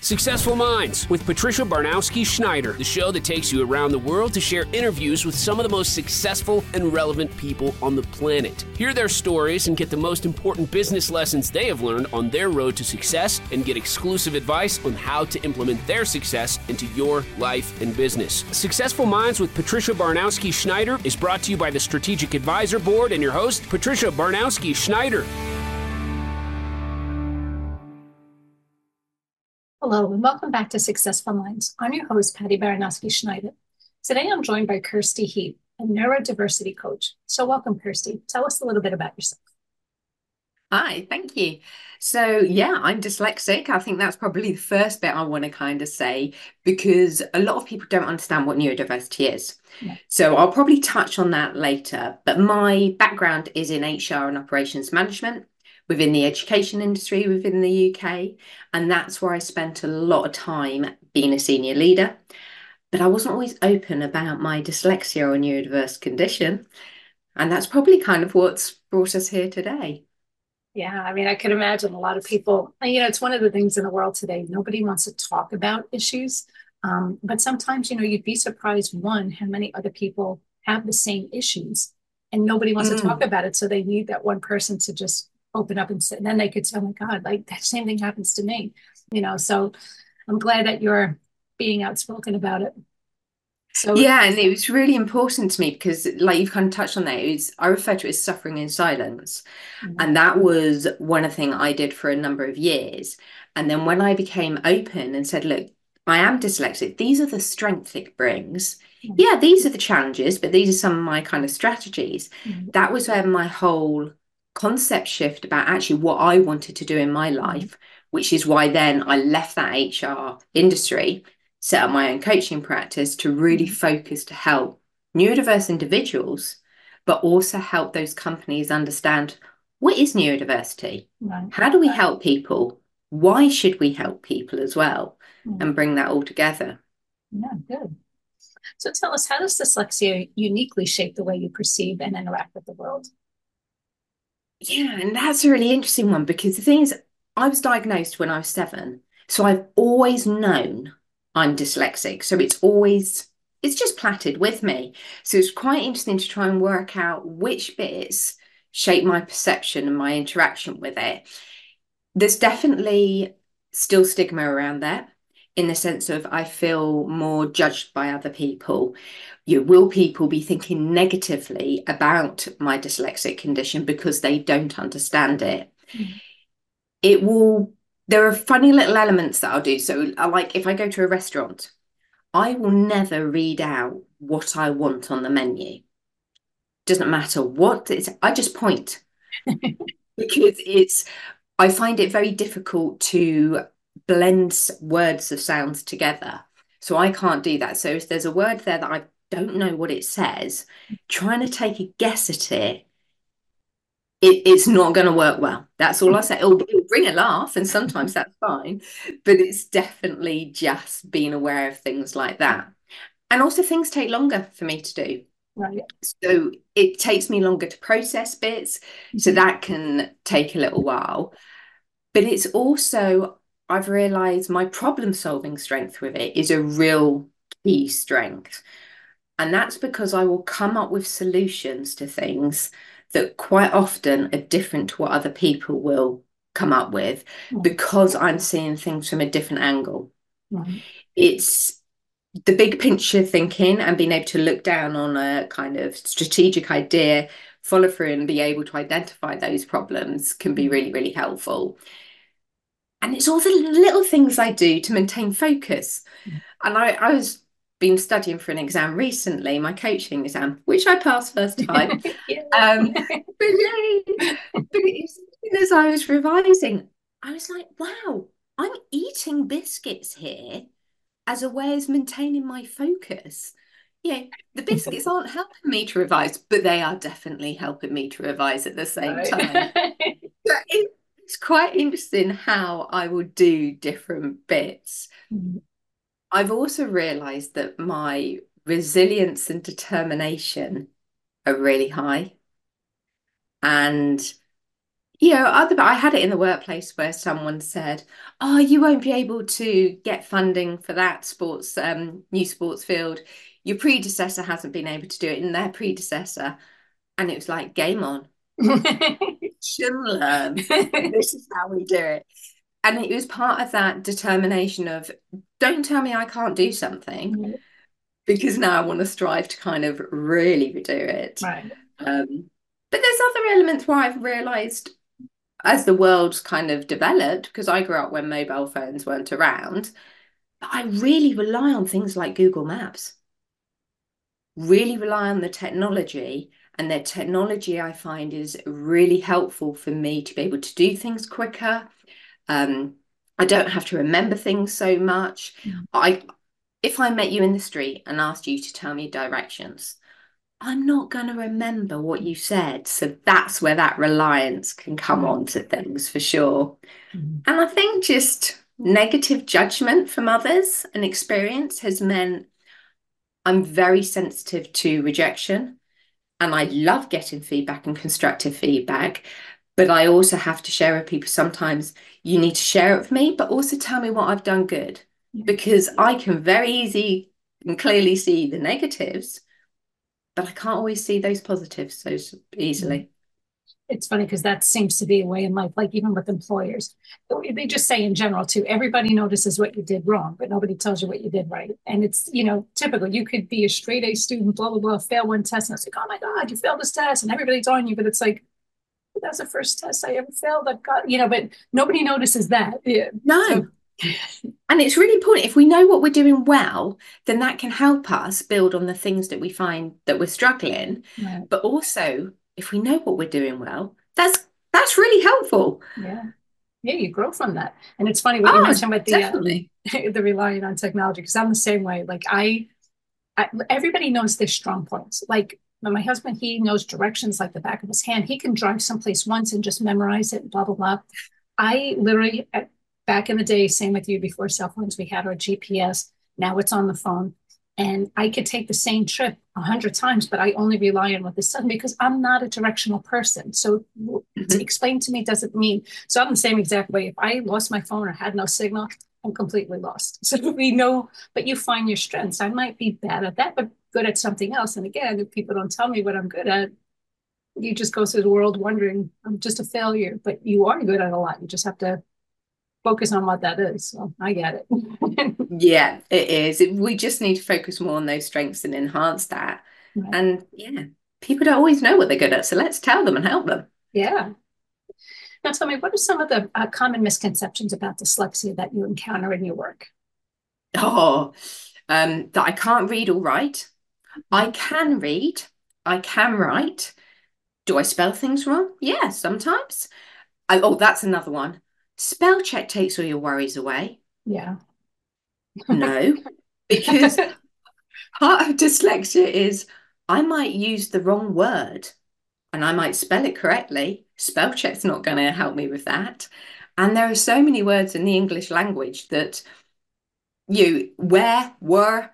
Successful Minds with Patricia Barnowski Schneider, the show that takes you around the world to share interviews with some of the most successful and relevant people on the planet. Hear their stories and get the most important business lessons they have learned on their road to success and get exclusive advice on how to implement their success into your life and business. Successful Minds with Patricia Barnowski Schneider is brought to you by the Strategic Advisor Board and your host, Patricia Barnowski Schneider. Hello, and welcome back to Successful Minds. I'm your host, Patty Baranowski Schneider. Today I'm joined by Kirsty Heap, a neurodiversity coach. So, welcome, Kirsty. Tell us a little bit about yourself. Hi, thank you. So, yeah, I'm dyslexic. I think that's probably the first bit I want to kind of say because a lot of people don't understand what neurodiversity is. Yeah. So, I'll probably touch on that later. But my background is in HR and operations management within the education industry within the UK. And that's where I spent a lot of time being a senior leader. But I wasn't always open about my dyslexia or neurodiverse condition. And that's probably kind of what's brought us here today. Yeah, I mean, I can imagine a lot of people, you know, it's one of the things in the world today. Nobody wants to talk about issues. Um, but sometimes, you know, you'd be surprised, one, how many other people have the same issues and nobody wants mm. to talk about it. So they need that one person to just open up and sit. And then they could say, oh my God, like that same thing happens to me. You know, so I'm glad that you're being outspoken about it. So yeah, and it was really important to me because, like you've kind of touched on that, it was, I refer to it as suffering in silence, mm-hmm. and that was one thing I did for a number of years. And then when I became open and said, "Look, I am dyslexic. These are the strengths it brings. Mm-hmm. Yeah, these are the challenges, but these are some of my kind of strategies." Mm-hmm. That was where my whole concept shift about actually what I wanted to do in my mm-hmm. life, which is why then I left that HR industry, set up my own coaching practice to really mm-hmm. focus to help neurodiverse individuals, but also help those companies understand what is neurodiversity? Right. How do we help people? Why should we help people as well? Mm-hmm. And bring that all together. Yeah, good. So tell us, how does dyslexia uniquely shape the way you perceive and interact with the world? Yeah, and that's a really interesting one because the thing is, I was diagnosed when I was seven. So I've always known I'm dyslexic. So it's always, it's just platted with me. So it's quite interesting to try and work out which bits shape my perception and my interaction with it. There's definitely still stigma around that in the sense of I feel more judged by other people. You will people be thinking negatively about my dyslexic condition because they don't understand it? Mm. It will. There are funny little elements that I'll do. So, like if I go to a restaurant, I will never read out what I want on the menu. Doesn't matter what it's. I just point because it's. I find it very difficult to blends words of sounds together. So I can't do that. So if there's a word there that I don't know what it says, trying to take a guess at it, it it's not going to work well. That's all I say. It'll, it'll bring a laugh, and sometimes that's fine, but it's definitely just being aware of things like that. And also, things take longer for me to do. Right. So it takes me longer to process bits. So mm-hmm. that can take a little while. But it's also, I've realized my problem solving strength with it is a real key strength. And that's because I will come up with solutions to things that quite often are different to what other people will come up with mm. because I'm seeing things from a different angle. Mm. It's the big picture thinking and being able to look down on a kind of strategic idea, follow through, and be able to identify those problems can be mm. really, really helpful and it's all the little things I do to maintain focus. Mm. And I, I was been studying for an exam recently, my coaching exam, which I passed first time. um, but, but as I was revising, I was like, wow, I'm eating biscuits here as a way of maintaining my focus. Yeah, the biscuits aren't helping me to revise, but they are definitely helping me to revise at the same time. it, it's quite interesting how I will do different bits. Mm-hmm. I've also realized that my resilience and determination are really high. And you know, other I had it in the workplace where someone said, "Oh, you won't be able to get funding for that sports um, new sports field. Your predecessor hasn't been able to do it, and their predecessor." And it was like, "Game on, should learn. this is how we do it." And it was part of that determination of, "Don't tell me I can't do something." Mm-hmm. Because now I want to strive to kind of really do it. Right. Um, but there's other elements where I've realized as the world's kind of developed, because I grew up when mobile phones weren't around, but I really rely on things like Google Maps. Really rely on the technology, and their technology I find is really helpful for me to be able to do things quicker. Um, I don't have to remember things so much. Yeah. I, if I met you in the street and asked you to tell me directions, I'm not going to remember what you said. So that's where that reliance can come mm. on to things for sure. Mm. And I think just negative judgment from others and experience has meant I'm very sensitive to rejection. And I love getting feedback and constructive feedback. But I also have to share with people sometimes you need to share it with me, but also tell me what I've done good. Because I can very easy and clearly see the negatives but I can't always see those positives so easily. It's funny because that seems to be a way in life, like even with employers. They just say in general, too, everybody notices what you did wrong, but nobody tells you what you did right. And it's, you know, typical. You could be a straight A student, blah, blah, blah, fail one test, and it's like, oh my God, you failed this test, and everybody's on you. But it's like, that's the first test I ever failed. I've got, you know, but nobody notices that. Yeah. No. So, and it's really important if we know what we're doing well, then that can help us build on the things that we find that we're struggling. Right. But also, if we know what we're doing well, that's that's really helpful. Yeah. Yeah, you grow from that. And it's funny what oh, you mentioned with the uh, the relying on technology because I'm the same way. Like I, I everybody knows their strong points. Like my husband, he knows directions like the back of his hand. He can drive someplace once and just memorize it, blah, blah, blah. I literally, back in the day, same with you before cell phones, we had our GPS. Now it's on the phone. And I could take the same trip a hundred times, but I only rely on what the sun because I'm not a directional person. So mm-hmm. to explain to me doesn't mean so I'm the same exact way. If I lost my phone or had no signal, I'm completely lost. So we know, but you find your strengths. I might be bad at that, but good at something else. And again, if people don't tell me what I'm good at, you just go through the world wondering I'm just a failure. But you are good at a lot. You just have to focus on what that is. So I get it. yeah, it is. we just need to focus more on those strengths and enhance that. Right. And yeah, people don't always know what they're good at. So let's tell them and help them. Yeah. Now tell me, what are some of the uh, common misconceptions about dyslexia that you encounter in your work? Oh, um, that I can't read or write. I can read. I can write. Do I spell things wrong? Yeah, sometimes. I, oh, that's another one. Spell check takes all your worries away. Yeah. no, because part of dyslexia is I might use the wrong word and I might spell it correctly. Spell check's not going to help me with that. And there are so many words in the English language that you where, were,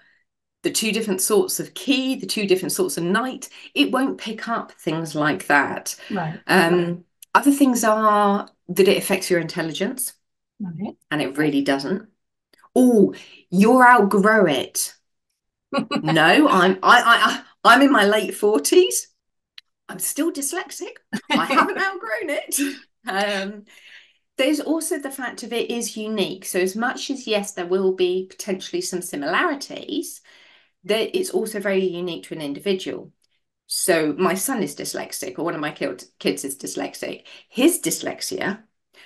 the two different sorts of key, the two different sorts of night, it won't pick up things like that. Right. Um, other things are that it affects your intelligence, right. and it really doesn't. Oh, you're outgrow it. no, I'm I, I I'm in my late forties. I'm still dyslexic. I haven't outgrown it. Um, there's also the fact of it is unique. So as much as yes, there will be potentially some similarities, that it's also very unique to an individual. So my son is dyslexic, or one of my kids is dyslexic. His dyslexia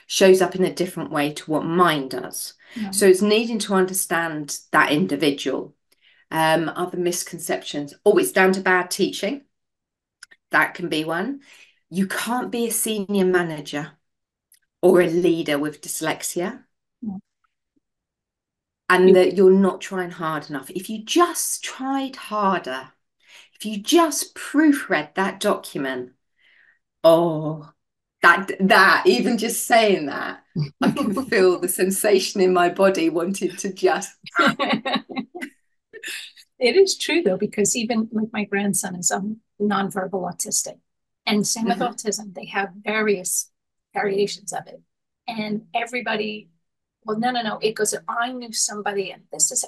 shows up in a different way to what mine does. Yeah. So it's needing to understand that individual. Um, other misconceptions. Oh, it's down to bad teaching. That can be one. You can't be a senior manager or a leader with dyslexia. Yeah. And that you're not trying hard enough. If you just tried harder, if you just proofread that document, oh, that that even just saying that, I can feel the sensation in my body wanting to just. it is true though, because even like my grandson is um nonverbal autistic, and same with mm-hmm. autism, they have various variations of it. And everybody, well, no, no, no. It goes, I knew somebody, and this is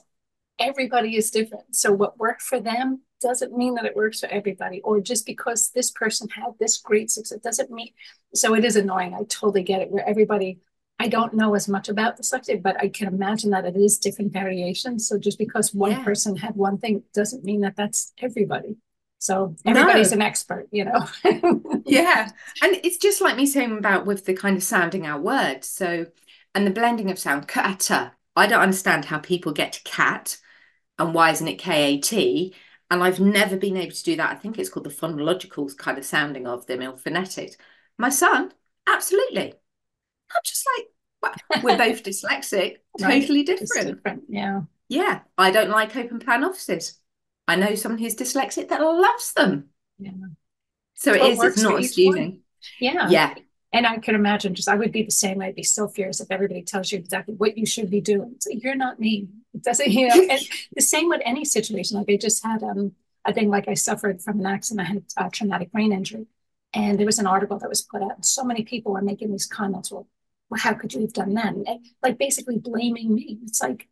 everybody is different. So what worked for them doesn't mean that it works for everybody. Or just because this person had this great success doesn't mean so it is annoying. I totally get it where everybody I don't know as much about dyslexia, but I can imagine that it is different variations. So just because one yeah. person had one thing doesn't mean that that's everybody. So everybody's no. an expert, you know. yeah. And it's just like me saying about with the kind of sounding out words. So and the blending of sound, kata. I don't understand how people get to cat and why isn't it K-A-T? And I've never been able to do that. I think it's called the phonological kind of sounding of them or phonetics. My son, absolutely. I'm just like, well, we're both dyslexic, totally different. different. Yeah. Yeah. I don't like open plan offices. I know someone who's dyslexic that loves them. Yeah. So it is, it's not excusing. Yeah. Yeah. And I can imagine just I would be the same. I'd be so fierce if everybody tells you exactly what you should be doing. So you're not me. It doesn't, you know, and the same with any situation. Like I just had um a thing like I suffered from an accident. I had a traumatic brain injury. And there was an article that was put out, and so many people were making these comments. Well, well how could you have done that? And like basically blaming me. It's like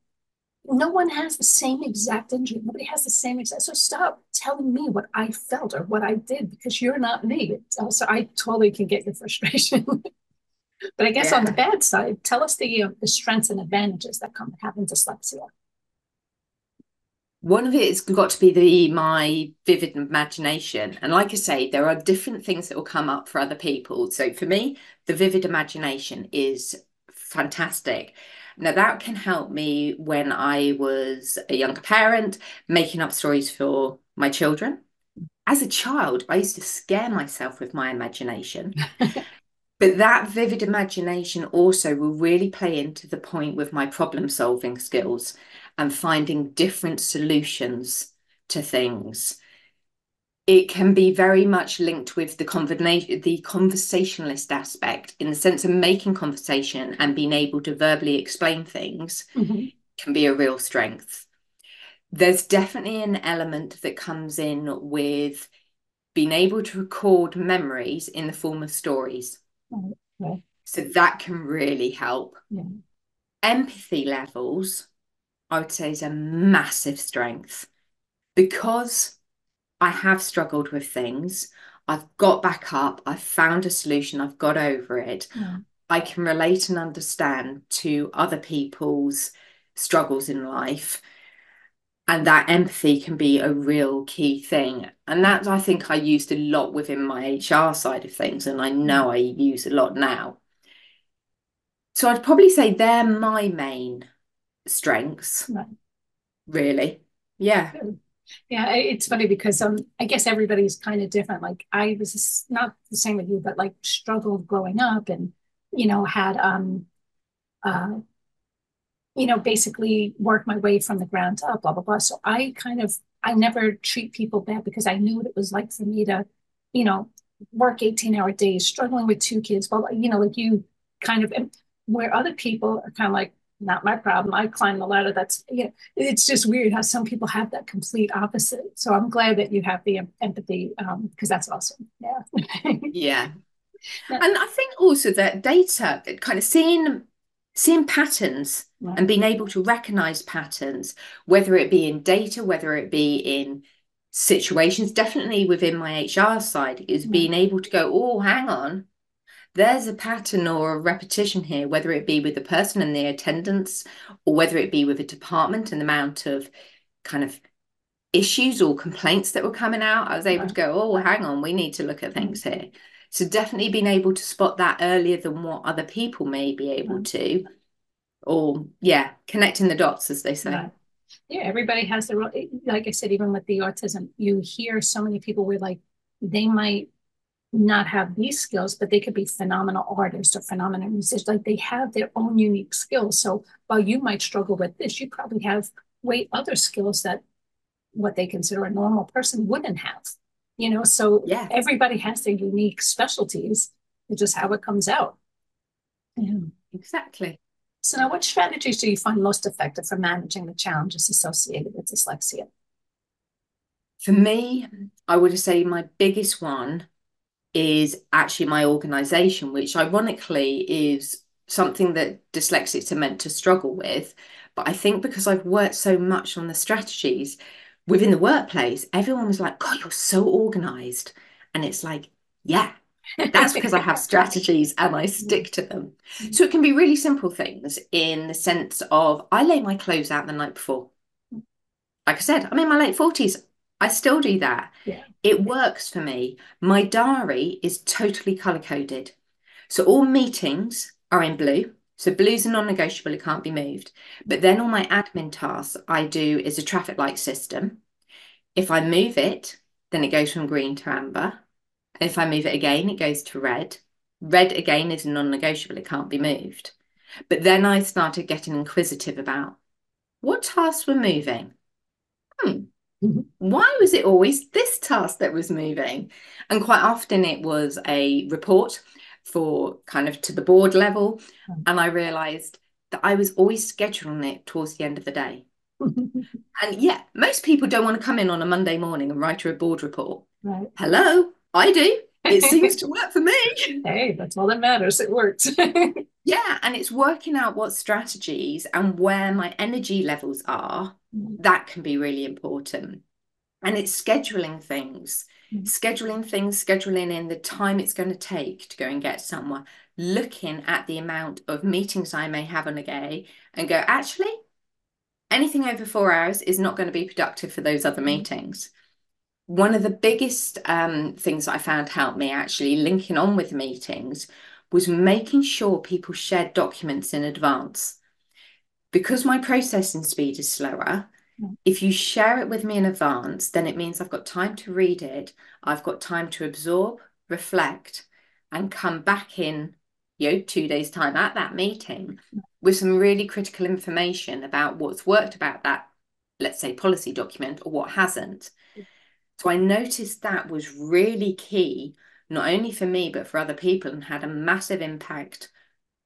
no one has the same exact injury. Nobody has the same exact. So stop telling me what I felt or what I did because you're not me. Also, I totally can get your frustration. but I guess yeah. on the bad side, tell us the uh, the strengths and advantages that come with having dyslexia. One of it has got to be the my vivid imagination, and like I say, there are different things that will come up for other people. So for me, the vivid imagination is fantastic now, that can help me when I was a younger parent, making up stories for my children. As a child, I used to scare myself with my imagination. but that vivid imagination also will really play into the point with my problem solving skills and finding different solutions to things it can be very much linked with the conversation the conversationalist aspect in the sense of making conversation and being able to verbally explain things mm-hmm. can be a real strength there's definitely an element that comes in with being able to record memories in the form of stories okay. so that can really help yeah. empathy levels i would say is a massive strength because I have struggled with things. I've got back up. I've found a solution. I've got over it. Yeah. I can relate and understand to other people's struggles in life. And that empathy can be a real key thing. And that I think I used a lot within my HR side of things. And I know mm. I use a lot now. So I'd probably say they're my main strengths. Right. Really. Yeah. Yeah, it's funny because um, I guess everybody's kind of different. Like I was not the same with you, but like struggled growing up, and you know had um, uh, you know basically worked my way from the ground up, blah blah blah. So I kind of I never treat people bad because I knew what it was like for me to, you know, work eighteen hour days, struggling with two kids. Well, you know, like you kind of where other people are kind of like not my problem. I climb the ladder. That's you know, it's just weird how some people have that complete opposite. So I'm glad that you have the empathy because um, that's awesome. Yeah. yeah. And I think also that data, kind of seeing seeing patterns right. and being able to recognize patterns, whether it be in data, whether it be in situations, definitely within my HR side, is being able to go, oh, hang on, there's a pattern or a repetition here, whether it be with the person and the attendance, or whether it be with a department and the amount of kind of issues or complaints that were coming out. I was able to go, oh, hang on, we need to look at things here. So definitely being able to spot that earlier than what other people may be able to, or yeah, connecting the dots, as they say. Yeah. Yeah, everybody has their own. Like I said, even with the autism, you hear so many people where like they might not have these skills, but they could be phenomenal artists or phenomenal musicians. Like they have their own unique skills. So while you might struggle with this, you probably have way other skills that what they consider a normal person wouldn't have. You know, so yeah. everybody has their unique specialties. It's just how it comes out. Yeah, exactly. So now what strategies do you find most effective for managing the challenges associated with dyslexia? For me, I would say my biggest one is actually my organization, which ironically is something that dyslexics are meant to struggle with. But I think because I've worked so much on the strategies within the workplace, everyone was like, God, you're so organized. And it's like, yeah, that's because I have strategies and I stick to them. So it can be really simple things in the sense of I lay my clothes out the night before. Like I said, I'm in my late 40s. I still do that. Yeah. It works for me. My diary is totally color coded. So all meetings are in blue. So blue's a non-negotiable, it can't be moved. But then all my admin tasks I do is a traffic light system. If I move it, then it goes from green to amber. If I move it again, it goes to red. Red again is non-negotiable, it can't be moved. But then I started getting inquisitive about what tasks were moving. Hmm, Mm-hmm. Why was it always this task that was moving? And quite often it was a report for kind of to the board level. Mm. And I realized that I was always scheduling it towards the end of the day. and yeah, most people don't want to come in on a Monday morning and write a board report. Right. Hello, I do. It seems to work for me. Hey, that's all that matters. It works. yeah, and it's working out what strategies and where my energy levels are. Mm. That can be really important. And it's scheduling things Mm. scheduling things, scheduling in the time it's going to take to go and get somewhere, looking at the amount of meetings I may have on a day and go, actually, anything over four hours is not going to be productive for those other mm. meetings. One of the biggest um, things I found helped me actually linking on with meetings was making sure people shared documents in advance. Because my processing speed is slower, mm. if you share it with me in advance, then it means I've got time to read it. I've got time to absorb, reflect, and come back in, you know, two days' time at that meeting mm. with some really critical information about what's worked about that, let's say, policy document or what hasn't. Mm. So I noticed that was really key, not only for me, but for other people, and had a massive impact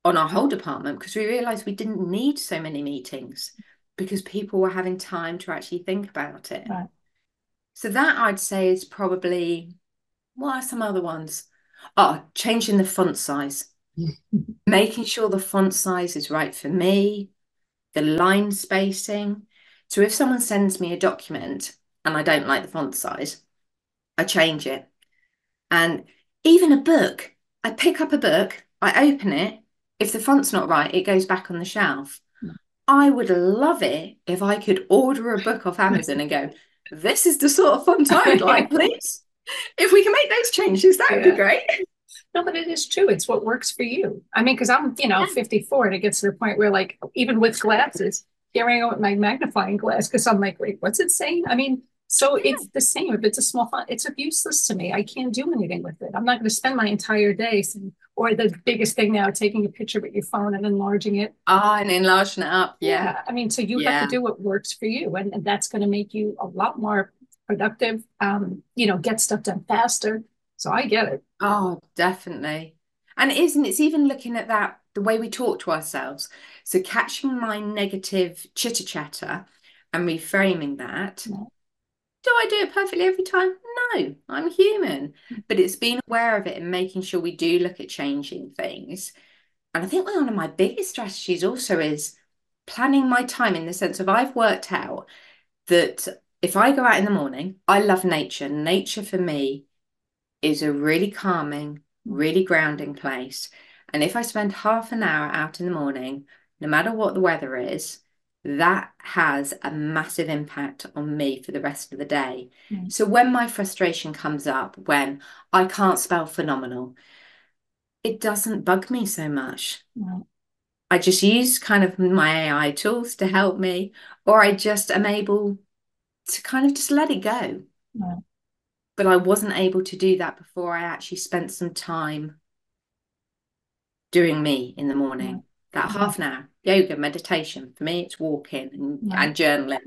on our whole department because we realized we didn't need so many meetings because people were having time to actually think about it. Right. So that I'd say is probably what are some other ones? Oh, changing the font size. Making sure the font size is right for me, the line spacing. So if someone sends me a document and I don't like the font size, I change it. And even a book, I pick up a book, I open it. If the font's not right, it goes back on the shelf. Hmm. I would love it if I could order a book off Amazon and go, this is the sort of font I would like, please. If we can make those changes, that would yeah. be great. No, but it is true. It's what works for you. I mean, because I'm, you know, yeah. 54 and it gets to the point where, like, even with glasses, carrying out my magnifying glass, because I'm like, wait, what's it saying? I mean, so it's the same. If it's a small font, it's useless to me. I can't do anything with it. I'm not going to spend my entire day saying, or the biggest thing now, taking a picture with your phone and enlarging it. Ah, and enlarging it up. Yeah. yeah. I mean, so you yeah. have to do what works for you. And, and that's going to make you a lot more productive, um, you know, get stuff done faster. So I get it. Oh, definitely. And it isn't, it's even looking at that, the way we talk to ourselves. So catching my negative chitter chatter and reframing that. Yeah do I do it perfectly every time? No, I'm human. Hmm. But it's being aware of it and making sure we do look at changing things. And I think one of my biggest strategies also is planning my time in the sense of I've worked out that if I go out in the morning, I love nature. Nature for me is a really calming, hmm. really grounding place. And if I spend half an hour out in the morning, no matter what the weather is, that has a massive impact on me for the rest of the day. Mm. So when my frustration comes up, when I can't spell phenomenal, it doesn't bug me so much. Mm. I just use kind of my AI tools to help me, or I just am able to kind of just let it go. Mm. But I wasn't able to do that before I actually spent some time doing me in the morning that half an hour yoga meditation. For me it's walking and, yeah. and journaling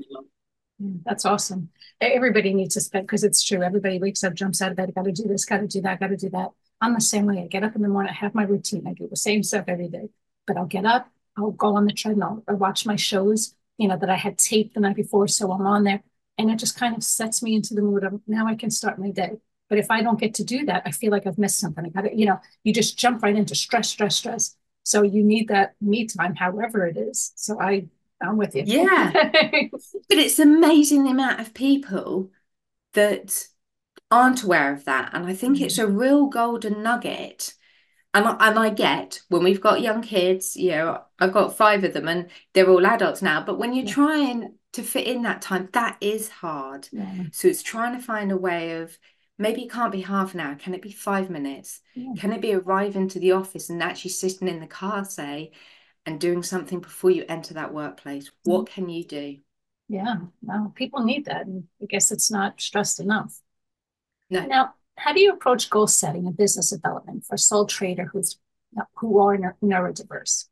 that's awesome. Everybody needs to spend because it's true everybody wakes up jumps out of bed got to do this got to do that got to do that. I'm the same way. I get up in the morning i have my routine i do the same stuff every day. But i'll get up i'll go on the treadmill or watch my shows you know that i had taped the night before so i'm on there. And it just kind of sets me into the mood of now i can start my day. But if I don't get to do that, I feel like I've missed something. I gotta, you know, you just jump right into stress, stress, stress. So you need that me time, however it is. So I, I'm with you. Yeah. but it's amazing the amount of people that aren't aware of that. And I think mm-hmm. it's a real golden nugget. And I, and I get when we've got young kids, you know, I've got five of them and they're all adults now. But when you're yeah. trying to fit in that time, that is hard. Yeah. So it's trying to find a way of maybe it can't be half an hour. Can it be five minutes? Yeah. Can it be arriving to the office and actually sitting in the car, say, and doing something before you enter that workplace? What mm. can you do? Yeah, well, people need that. And I guess it's not stressed enough. No. Now, how do you approach goal setting and business development for a sole trader who's who are neurodiverse?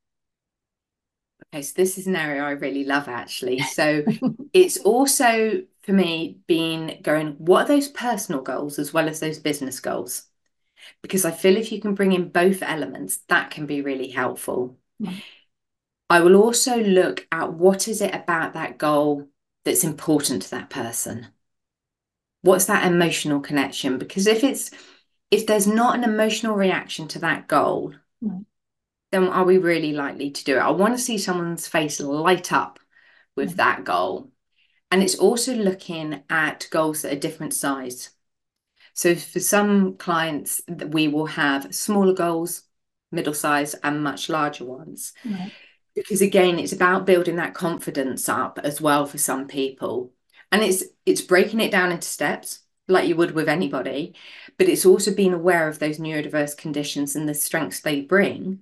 Okay, so this is an area I really love actually. So it's also for me being going, what are those personal goals as well as those business goals? Because I feel if you can bring in both elements, that can be really helpful. Mm. I will also look at what is it about that goal that's important to that person what's that emotional connection because if it's if there's not an emotional reaction to that goal mm. then are we really likely to do it i want to see someone's face light up with mm. that goal and it's also looking at goals that are different size. So for some clients we will have smaller goals middle size and much larger ones. Because again it's about building that confidence up as well for some people. And it's it's breaking it down into steps like you would with anybody but it's also being aware of those neurodiverse conditions and the strengths they bring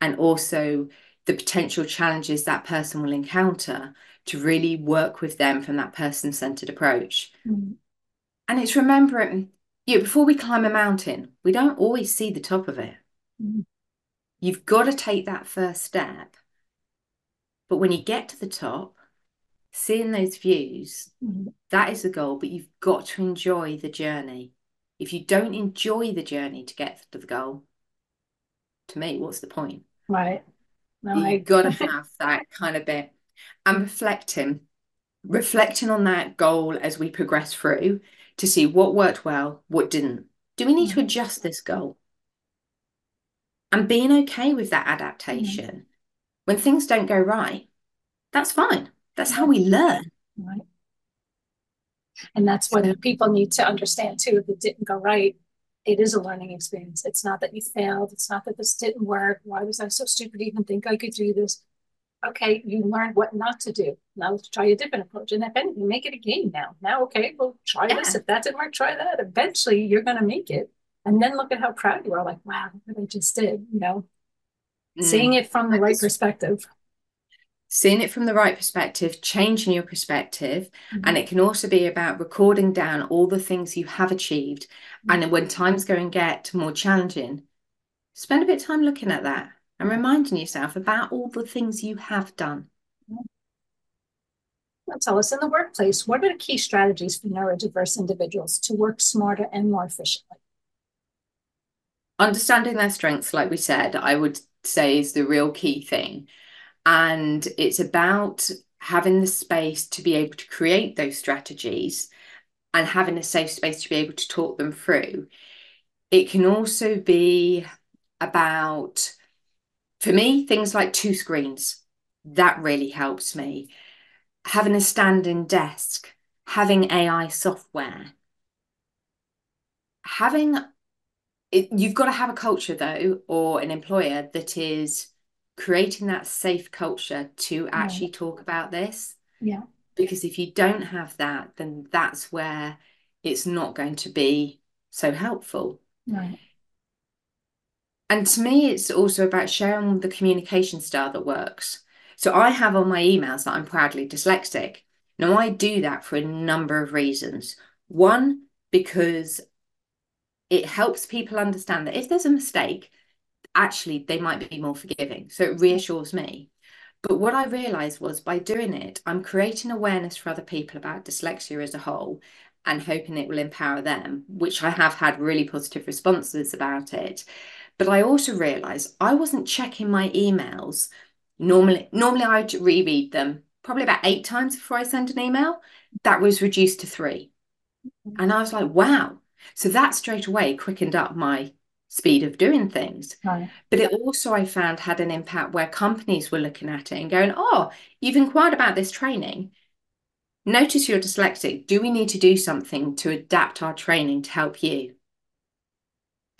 and also the potential challenges that person will encounter to really work with them from that person-centered approach mm. and it's remembering you know, before we climb a mountain we don't always see the top of it mm. you've got to take that first step but when you get to the top seeing those views, mm-hmm. that is the goal, but you've got to enjoy the journey. If you don't enjoy the journey to get to the goal, to me, what's the point? Right. No, You've I... got to have that kind of bit and reflecting, reflecting on that goal as we progress through to see what worked well, what didn't. Do we need to adjust this goal? And being okay with that adaptation. Mm-hmm. When things don't go right, that's fine. That's how we learn. Right. And that's what people need to understand too. If it didn't go right, it is a learning experience. It's not that you failed. It's not that this didn't work. Why was I so stupid to even think I could do this? Okay, you learned what not to do. Now let's try a different approach. And if anything, make it a game now. Now, okay, well, try yeah. this. If that didn't work, try that. Eventually you're gonna make it. And then look at how proud you are, like, wow, what I just did, you know. Mm. Seeing it from the right perspective seeing it from the right perspective, changing your perspective. Mm-hmm. And it can also be about recording down all the things you have achieved. Mm-hmm. And when times go and get more challenging, spend a bit of time looking at that and mm. reminding yourself about all the things you have done. Tell us in the workplace, what are the key strategies for neurodiverse individuals to work smarter and more efficiently? Understanding their strengths, like we said, I would say is the real key thing. And it's about having the space to be able to create those strategies and having a safe space to be able to talk them through. It can also be about, for me, things like two screens. That really helps me. Having a standing desk, having AI software, having it, you've got to have a culture though, or an employer that is creating that safe culture to actually yeah. talk about this. Yeah. Because if you don't have that, then that's where it's not going to be so helpful. Right. And to me, it's also about sharing the communication style that works. So I have on my emails that I'm proudly dyslexic. Now, I do that for a number of reasons. One, because it helps people understand that if there's a mistake, actually they might be more forgiving. So it reassures me. But what I realized was by doing it, I'm creating awareness for other people about dyslexia as a whole and hoping it will empower them, which I have had really positive responses about it. But I also realized I wasn't checking my emails. Normally, normally I'd reread them probably about eight times before I send an email. That was reduced to three. And I was like, wow. So that straight away quickened up my speed of doing things. Right. But it also, I found, had an impact where companies were looking at it and going, oh, you've inquired about this training. Notice you're dyslexic. Do we need to do something to adapt our training to help you?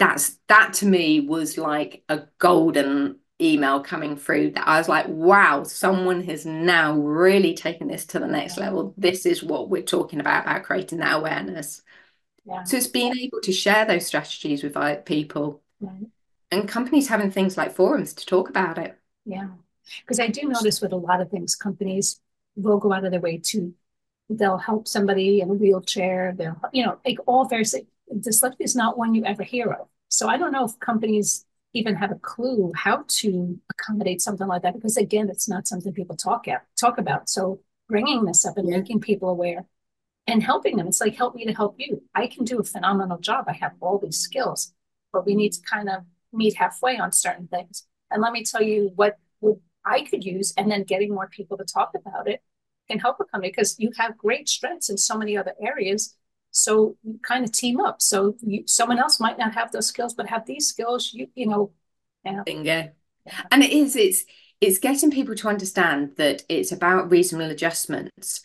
That's that to me was like a golden email coming through that I was like, wow, someone has now really taken this to the next level. This is what we're talking about, about creating that awareness. Yeah. So it's being able to share those strategies with people Right. and companies having things like forums to talk about it. Yeah. Because I do notice with a lot of things, companies will go out of their way to, they'll help somebody in a wheelchair. They'll, you know, like all various, dyslexia is not one you ever hear of. So I don't know if companies even have a clue how to accommodate something like that because again, it's not something people talk at, talk about. So bringing this up and Yeah. making people aware and helping them, it's like help me to help you. I can do a phenomenal job. I have all these skills, but we need to kind of meet halfway on certain things. And let me tell you what would I could use, and then getting more people to talk about it can help a company because you have great strengths in so many other areas. So you kind of team up. So you, someone else might not have those skills, but have these skills. You you know, yeah, Bingo. Yeah. And it is, it's it's getting people to understand that it's about reasonable adjustments.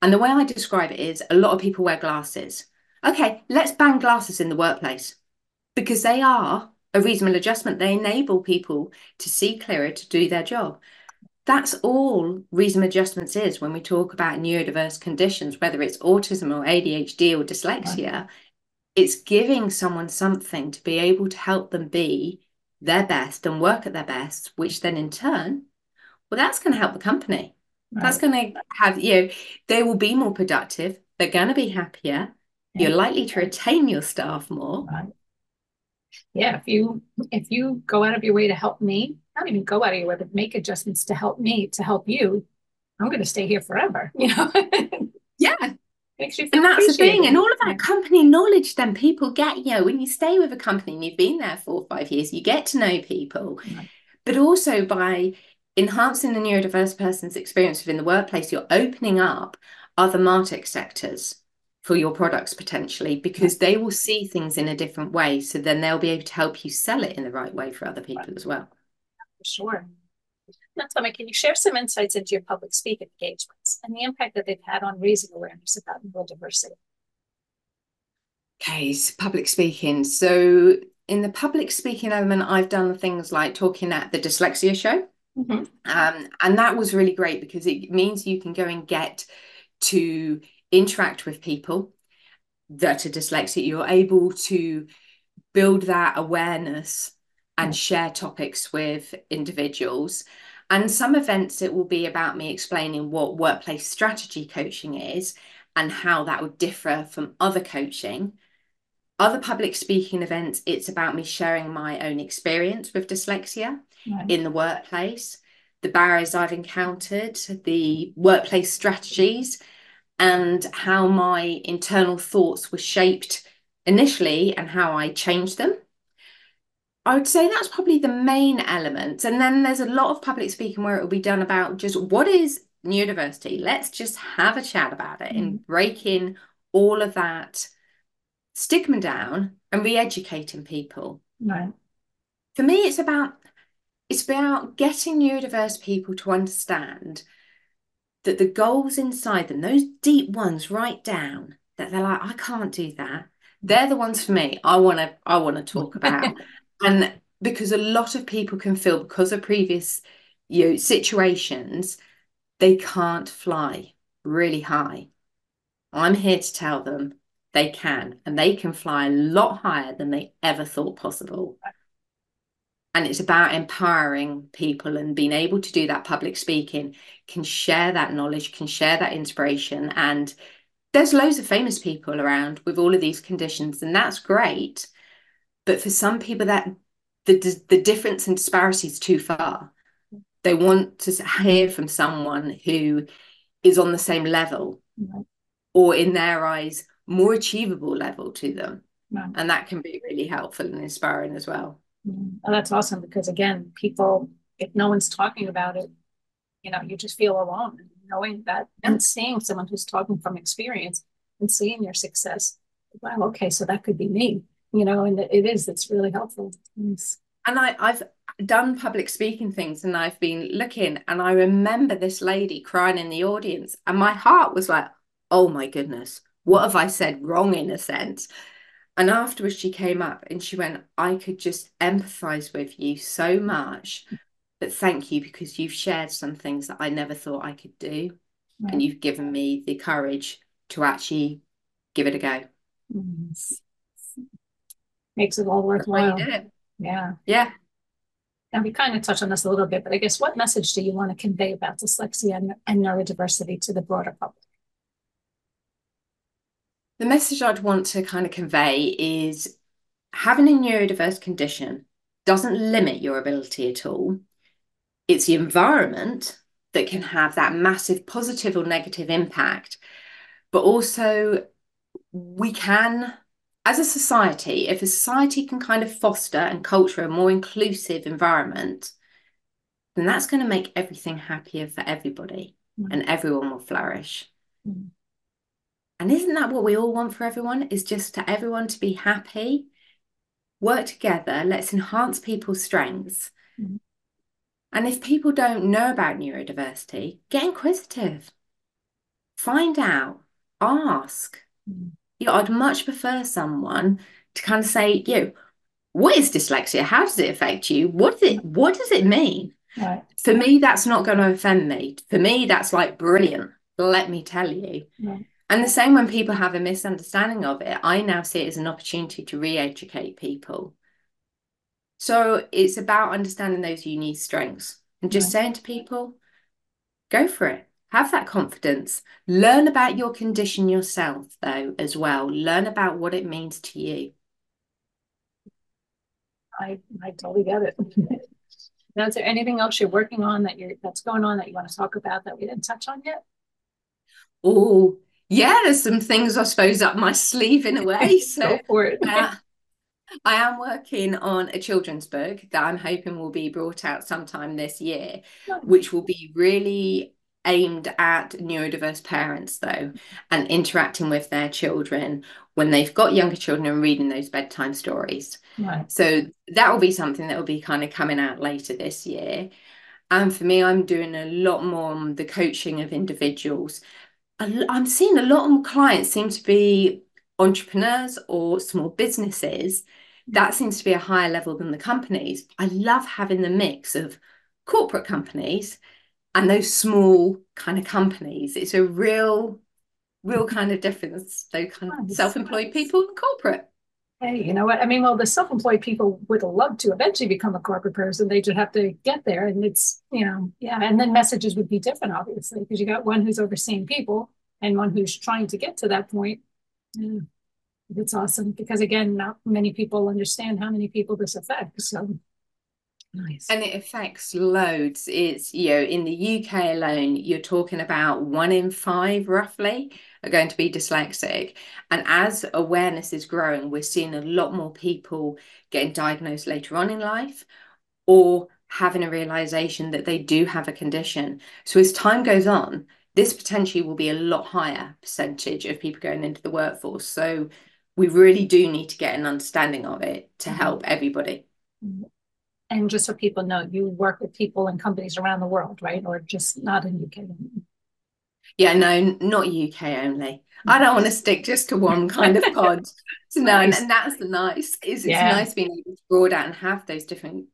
And the way I describe it is a lot of people wear glasses. Okay, let's ban glasses in the workplace because they are a reasonable adjustment. They enable people to see clearer to do their job. That's all reason adjustments is when we talk about neurodiverse conditions, whether it's autism or ADHD or dyslexia. It's giving someone something to be able to help them be their best and work at their best, which then in turn, well, that's going to help the company. That's going to have, you know, they will be more productive. They're going to be happier. You're likely to retain your staff more. Right. Yeah, if you if you go out of your way to help me, not even go out of your way, but make adjustments to help me to help you, I'm going to stay here forever. You know, Yeah. makes you feel And that's the thing. And all of that company knowledge, then people get, you know, when you stay with a company and you've been there four or five years, you get to know people. Right. But also by enhancing the neurodiverse person's experience within the workplace, you're opening up other market sectors for your products potentially because they will see things in a different way. So then they'll be able to help you sell it in the right way for other people as well. For sure. Now, can you share some insights into your public speaking engagements and the impact that they've had on raising awareness about neurodiversity? Okay, so public speaking. So in the public speaking element, I've done things like talking at the dyslexia show. Mhm. Um, and that was really great because it means you can go and get to interact with people that are dyslexic. You're able to build that awareness and mm. share topics with individuals. And some events, it will be about me explaining what workplace strategy coaching is and how that would differ from other coaching. Other public speaking events, it's about me sharing my own experience with dyslexia Right. in the workplace, the barriers I've encountered, the workplace strategies, and how my internal thoughts were shaped initially and how I changed them. I would say that's probably the main element. And then there's a lot of public speaking where it will be done about just what is neurodiversity? Let's just have a chat about it and mm. breaking all of that stigma down and re-educating people Right. for me it's about it's about getting neurodiverse people to understand that the goals inside them those deep ones right down that they're like i can't do that they're the ones for me i want to i want to talk about and because a lot of people can feel because of previous you know situations they can't fly really high. I'm here to tell them they can and they can fly a lot higher than they ever thought possible. And it's about empowering people and being able to do that public speaking can share that knowledge can share that inspiration. And there's loads of famous people around with all of these conditions and that's great but for some people that the the difference and disparity is too far. They want to hear from someone who is on the same level or in their eyes more achievable level to them. And that can be really helpful and inspiring as well. Mm. Oh, that's awesome because again, people, if no one's talking about it, you know, you just feel alone. Knowing that and seeing someone who's talking from experience and seeing your success wow, okay, so that could be me, you know, and it is, it's really helpful. Yes. And I, I've done public speaking things and I've been looking and I remember this lady crying in the audience and my heart was like, oh my goodness, what have I said wrong in a sense? And afterwards she came up and she went, I could just empathize with you so much. But thank you because you've shared some things that I never thought I could do. Right. And you've given me the courage to actually give it a go. Yes. Makes it all worthwhile. Yeah. Yeah. And we kind of touched on this a little bit, but I guess what message do you want to convey about dyslexia and, and neurodiversity to the broader public? The message I'd want to kind of convey is having a neurodiverse condition doesn't limit your ability at all. It's the environment that can have that massive positive or negative impact. But also, we can as a society, if a society can kind of foster and culture a more inclusive environment, then that's going to make everything happier for everybody mm. and everyone will flourish. Mm. And isn't that what we all want for everyone? Is just to everyone to be happy, work together, let's enhance people's strengths. Mm. And if people don't know about neurodiversity, get inquisitive, find out, ask. Mm you know, I'd much prefer someone to kind of say, you know, what is dyslexia? How does it affect you? What does it what does it mean? Right. For me, that's not going to offend me. For me, that's like brilliant. Let me tell you. Right. And the same when people have a misunderstanding of it, I now see it as an opportunity to re-educate people. So it's about understanding those unique strengths and just saying to people, go for it have that confidence. Learn about your condition yourself though as well. Learn about what it means to you. I i totally get it. Now is there anything else you're working on that you're that's going on that you want to talk about that we didn't touch on yet? Oh yeah there's some things i suppose up my sleeve in a way. So Go for it. uh, I am working on a children's book that I'm hoping will be brought out sometime this year, which will be really aimed at neurodiverse parents though and interacting with their children when they've got younger children and reading those bedtime stories. Right. so that will be something that will be kind of coming out later this year. And for me i'm doing a lot more on the coaching of individuals. I'm seeing a lot of clients seem to be entrepreneurs or small businesses. That seems to be a higher level than the companies. I love having the mix of corporate companies and those small kind of companies it's a real real kind of difference those kind of self-employed people and corporate. Hey you know what? I mean well the self-employed people would love to eventually become a corporate person. They just have to get there and it's you know yeah and then messages would be different obviously because you got one who's overseeing people and one who's trying to get to that point. Yeah it's awesome because again not many people understand how many people this affects so Nice. And it affects loads. It's, you know, in the UK alone, you're talking about one in five roughly are going to be dyslexic. And as awareness is growing, we're seeing a lot more people getting diagnosed later on in life or having a realization that they do have a condition. So as time goes on, this potentially will be a lot higher percentage of people going into the workforce. So we really do need to get an understanding of it to mm-hmm. help everybody. And just so people know, you work with people and companies around the world, right? Or just not in UK? Yeah, no, not UK only. I don't want to stick just to one kind of pod. so no, nice. and, that's the nice. Is it's yeah. nice being able to broad out and have those different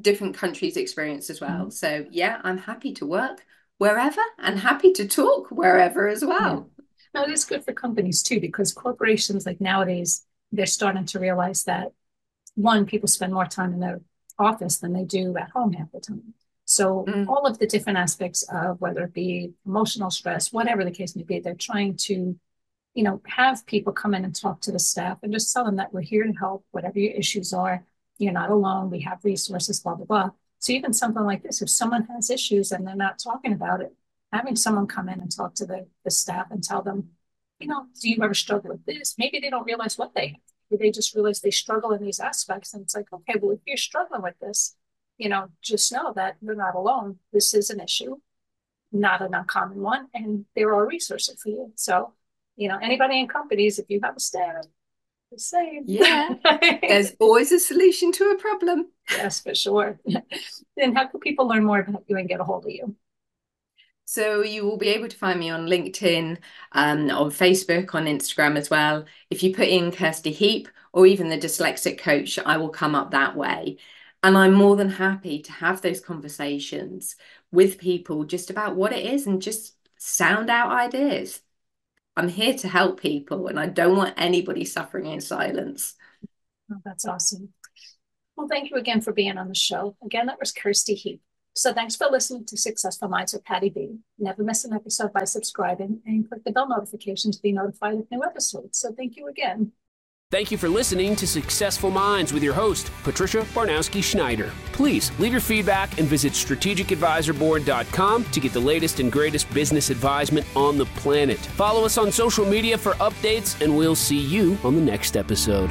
different countries experience as well. Mm. So yeah, I'm happy to work wherever and happy to talk wherever as well. Yeah. No, it's good for companies too, because corporations like nowadays, they're starting to realize that one, people spend more time in their office than they do at home half the time. So mm. all of the different aspects of whether it be emotional stress, whatever the case may be, they're trying to, you know, have people come in and talk to the staff and just tell them that we're here to help, whatever your issues are. You're not alone. We have resources, blah, blah, blah. So even something like this, if someone has issues and they're not talking about it, having someone come in and talk to the, the staff and tell them, you know, do you ever struggle with this? Maybe they don't realize what they have they just realize they struggle in these aspects. And it's like, okay, well, if you're struggling with this, you know, just know that you're not alone. This is an issue, not an uncommon one, and there are resources for you. So, you know, anybody in companies, if you have a staff, Same. Yeah. There's always a solution to a problem. Yes, for sure. then how can people learn more about you and get a hold of you? So you will be able to find me on LinkedIn, um, on Facebook, on Instagram as well. If you put in Kirsty Heap or even the dyslexic coach, I will come up that way. And I'm more than happy to have those conversations with people just about what it is and just sound out ideas. I'm here to help people and I don't want anybody suffering in silence. Oh, that's awesome. Well, thank you again for being on the show. Again, that was Kirsty Heap. So thanks for listening to Successful Minds with Patty B. Never miss an episode by subscribing and click the bell notification to be notified of new episodes. So thank you again. Thank you for listening to Successful Minds with your host, Patricia Barnowski Schneider. Please leave your feedback and visit strategicadvisorboard.com to get the latest and greatest business advisement on the planet. Follow us on social media for updates, and we'll see you on the next episode.